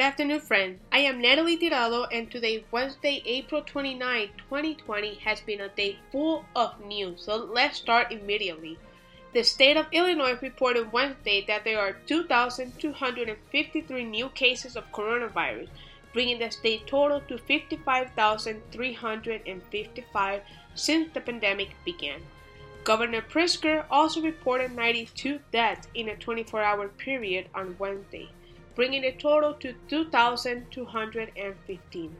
Good afternoon, friends. I am Natalie Tirado, and today, Wednesday, April 29, 2020, has been a day full of news. So let's start immediately. The state of Illinois reported Wednesday that there are 2,253 new cases of coronavirus, bringing the state total to 55,355 since the pandemic began. Governor Pritzker also reported 92 deaths in a 24 hour period on Wednesday bringing the total to 2,215.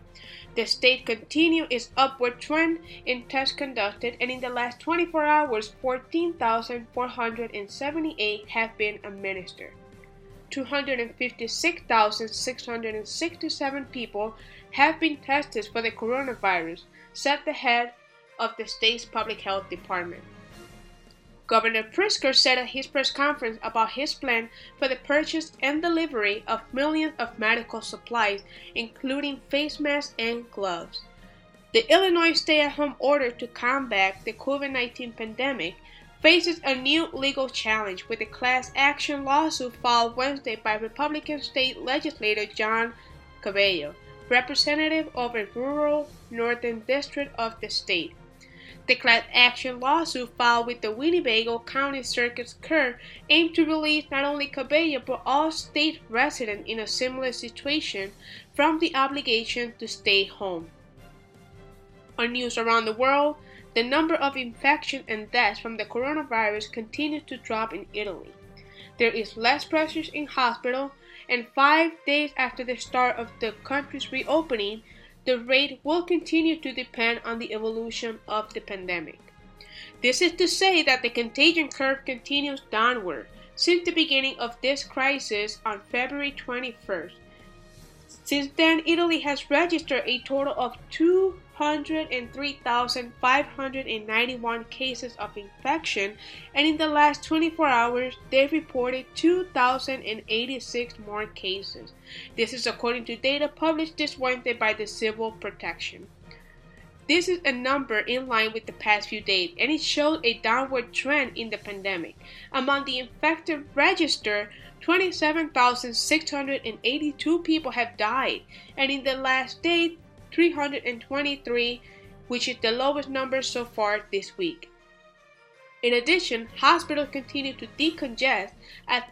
The state continued its upward trend in tests conducted, and in the last 24 hours, 14,478 have been administered. 256,667 people have been tested for the coronavirus, said the head of the state's public health department. Governor Pritzker said at his press conference about his plan for the purchase and delivery of millions of medical supplies, including face masks and gloves. The Illinois stay at home order to combat the COVID 19 pandemic faces a new legal challenge with a class action lawsuit filed Wednesday by Republican state legislator John Cabello, representative of a rural northern district of the state. The class action lawsuit filed with the Winnebago County Circuit Court aimed to release not only Cabello but all state residents in a similar situation from the obligation to stay home. On news around the world, the number of infections and deaths from the coronavirus continues to drop in Italy. There is less pressure in hospital, and five days after the start of the country's reopening, the rate will continue to depend on the evolution of the pandemic. This is to say that the contagion curve continues downward since the beginning of this crisis on February 21st. Since then, Italy has registered a total of 203,591 cases of infection, and in the last 24 hours, they've reported 2,086 more cases. This is according to data published this Wednesday by the Civil Protection. This is a number in line with the past few days, and it showed a downward trend in the pandemic. Among the infected registered, 27,682 people have died, and in the last day, 323, which is the lowest number so far this week. In addition, hospitals continue to decongest as,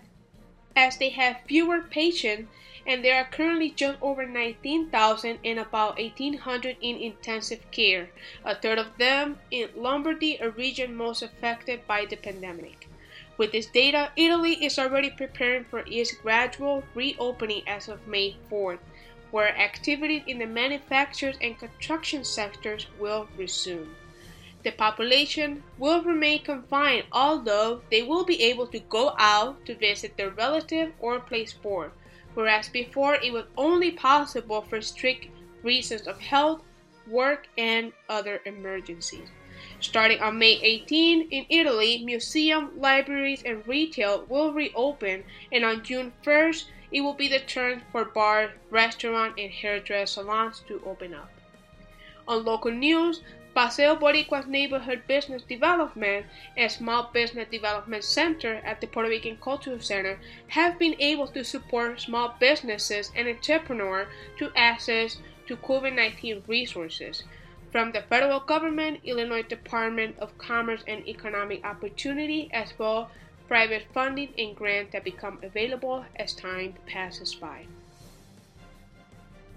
as they have fewer patients, and there are currently just over 19,000 and about 1,800 in intensive care, a third of them in Lombardy, a region most affected by the pandemic. With this data, Italy is already preparing for its gradual reopening as of May 4th, where activity in the manufacturing and construction sectors will resume. The population will remain confined, although they will be able to go out to visit their relative or play sport, whereas before it was only possible for strict reasons of health, work, and other emergencies. Starting on May 18 in Italy, museum, libraries, and retail will reopen, and on June 1st, it will be the turn for bars, restaurants, and hairdresser salons to open up. On local news, Paseo Boricua's Neighborhood Business Development and Small Business Development Center at the Puerto Rican Cultural Center have been able to support small businesses and entrepreneurs to access to COVID-19 resources from the federal government, Illinois Department of Commerce and Economic Opportunity, as well private funding and grants that become available as time passes by.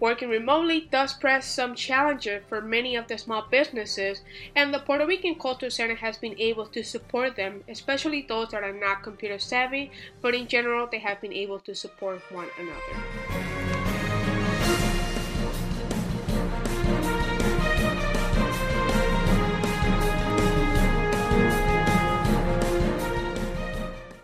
Working remotely does press some challenges for many of the small businesses, and the Puerto Rican Cultural Center has been able to support them, especially those that are not computer savvy, but in general, they have been able to support one another.